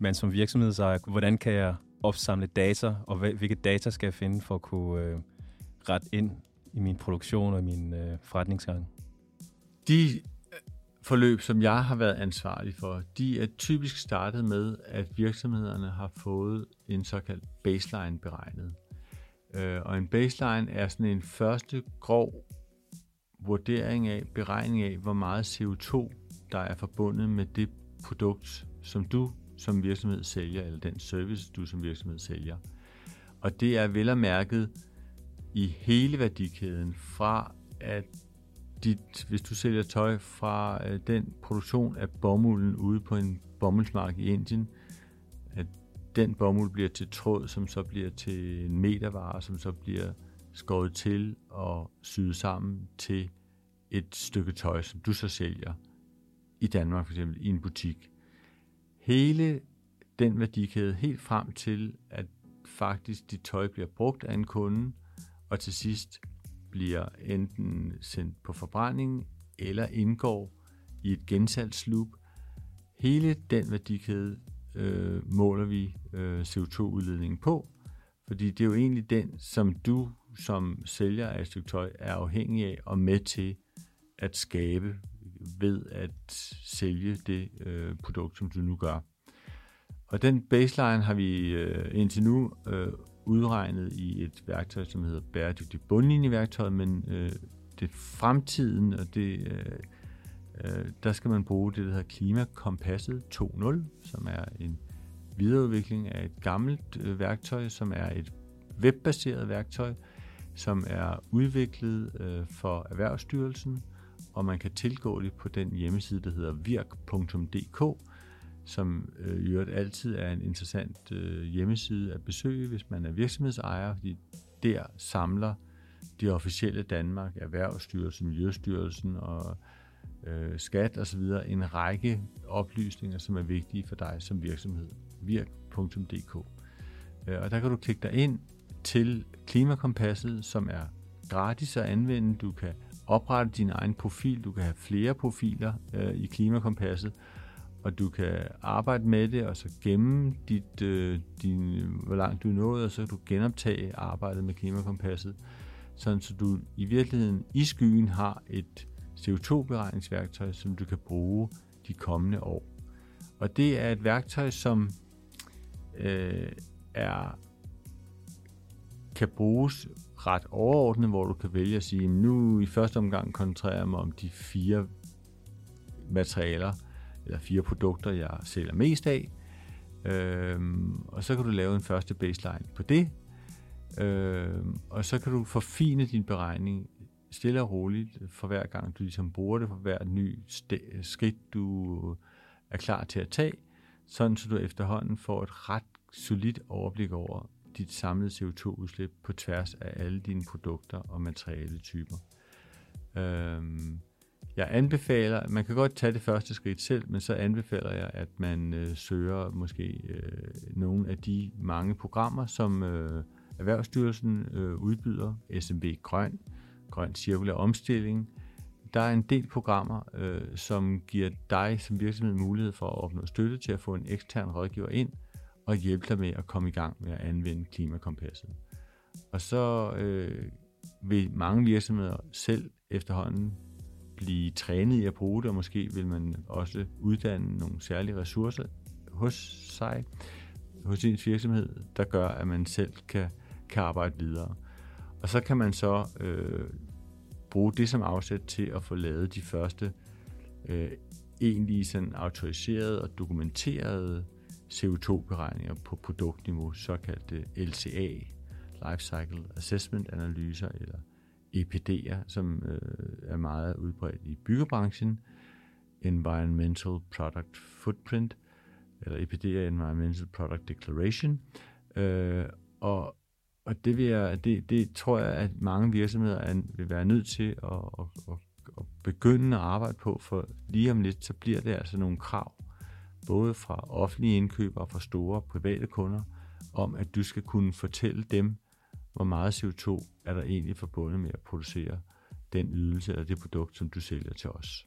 man som virksomhedsejer, hvordan kan jeg opsamle data, og hvilke data skal jeg finde for at kunne øh, rette ind i min produktion og min øh, forretningsgang? De øh, forløb, som jeg har været ansvarlig for, de er typisk startet med, at virksomhederne har fået en såkaldt baseline beregnet. Øh, og en baseline er sådan en første grov vurdering af, beregning af, hvor meget CO2, der er forbundet med det produkt, som du som virksomhed sælger, eller den service, du som virksomhed sælger. Og det er vel og mærket i hele værdikæden, fra at dit, hvis du sælger tøj fra øh, den produktion af bomulden ude på en bomuldsmark i Indien, at den bomuld bliver til tråd, som så bliver til en metervare, som så bliver skåret til og syet sammen til et stykke tøj, som du så sælger i Danmark for eksempel i en butik. Hele den værdikæde helt frem til, at faktisk dit tøj bliver brugt af en kunde, og til sidst bliver enten sendt på forbrænding eller indgår i et gensalgsloop. Hele den værdikæde øh, måler vi øh, CO2-udledningen på, fordi det er jo egentlig den, som du som sælger af et stykke tøj er afhængig af og med til at skabe ved at sælge det øh, produkt, som du nu gør. Og den baseline har vi øh, indtil nu øh, udregnet i et værktøj, som hedder bæredygtig bundlinjeværktøj, men øh, det fremtiden, og det, øh, øh, der skal man bruge det, der hedder Klimakompasset 2.0, som er en videreudvikling af et gammelt øh, værktøj, som er et webbaseret værktøj, som er udviklet øh, for Erhvervsstyrelsen, og man kan tilgå det på den hjemmeside, der hedder virk.dk, som øh, øvrigt altid er en interessant øh, hjemmeside at besøge, hvis man er virksomhedsejer, fordi der samler de officielle Danmark, Erhvervsstyrelsen, Miljøstyrelsen og øh, skat osv. en række oplysninger, som er vigtige for dig som virksomhed. virk.dk øh, Og der kan du klikke dig ind til Klimakompasset, som er gratis at anvende. Du kan oprette din egen profil, du kan have flere profiler øh, i Klimakompasset, og du kan arbejde med det, og så gemme dit, øh, din, hvor langt du er nået, og så kan du genoptage arbejdet med klimakompasset, sådan så du i virkeligheden i skyen har et CO2-beregningsværktøj, som du kan bruge de kommende år. Og det er et værktøj, som øh, er kan bruges ret overordnet, hvor du kan vælge at sige, nu i første omgang koncentrerer jeg mig om de fire materialer, eller fire produkter, jeg sælger mest af. Øhm, og så kan du lave en første baseline på det. Øhm, og så kan du forfine din beregning stille og roligt for hver gang, du ligesom bruger det, for hver ny skridt, du er klar til at tage, sådan så du efterhånden får et ret solidt overblik over dit samlede CO2-udslip på tværs af alle dine produkter og materialetyper. Øhm, jeg anbefaler, man kan godt tage det første skridt selv, men så anbefaler jeg, at man øh, søger måske øh, nogle af de mange programmer, som øh, Erhvervsstyrelsen øh, udbyder, SMB Grøn, Grøn Cirkulær Omstilling. Der er en del programmer, øh, som giver dig som virksomhed mulighed for at opnå støtte til at få en ekstern rådgiver ind og hjælpe dig med at komme i gang med at anvende klimakompasset. Og så øh, vil mange virksomheder selv efterhånden blive trænet i at bruge det, og måske vil man også uddanne nogle særlige ressourcer hos sig, hos sin virksomhed, der gør, at man selv kan, kan arbejde videre. Og så kan man så øh, bruge det som afsæt til at få lavet de første øh, egentlig sådan autoriserede og dokumenterede CO2-beregninger på produktniveau, såkaldte LCA, Life Cycle Assessment Analyser, eller EPD'er, som øh, er meget udbredt i byggebranchen, Environmental Product Footprint, eller EPD'er, Environmental Product Declaration, øh, og og det, vil jeg, det, det tror jeg, at mange virksomheder er, vil være nødt til at, at, at, at begynde at arbejde på, for lige om lidt, så bliver det altså nogle krav, både fra offentlige indkøbere og fra store private kunder, om at du skal kunne fortælle dem, hvor meget CO2 er der egentlig forbundet med at producere den ydelse eller det produkt, som du sælger til os.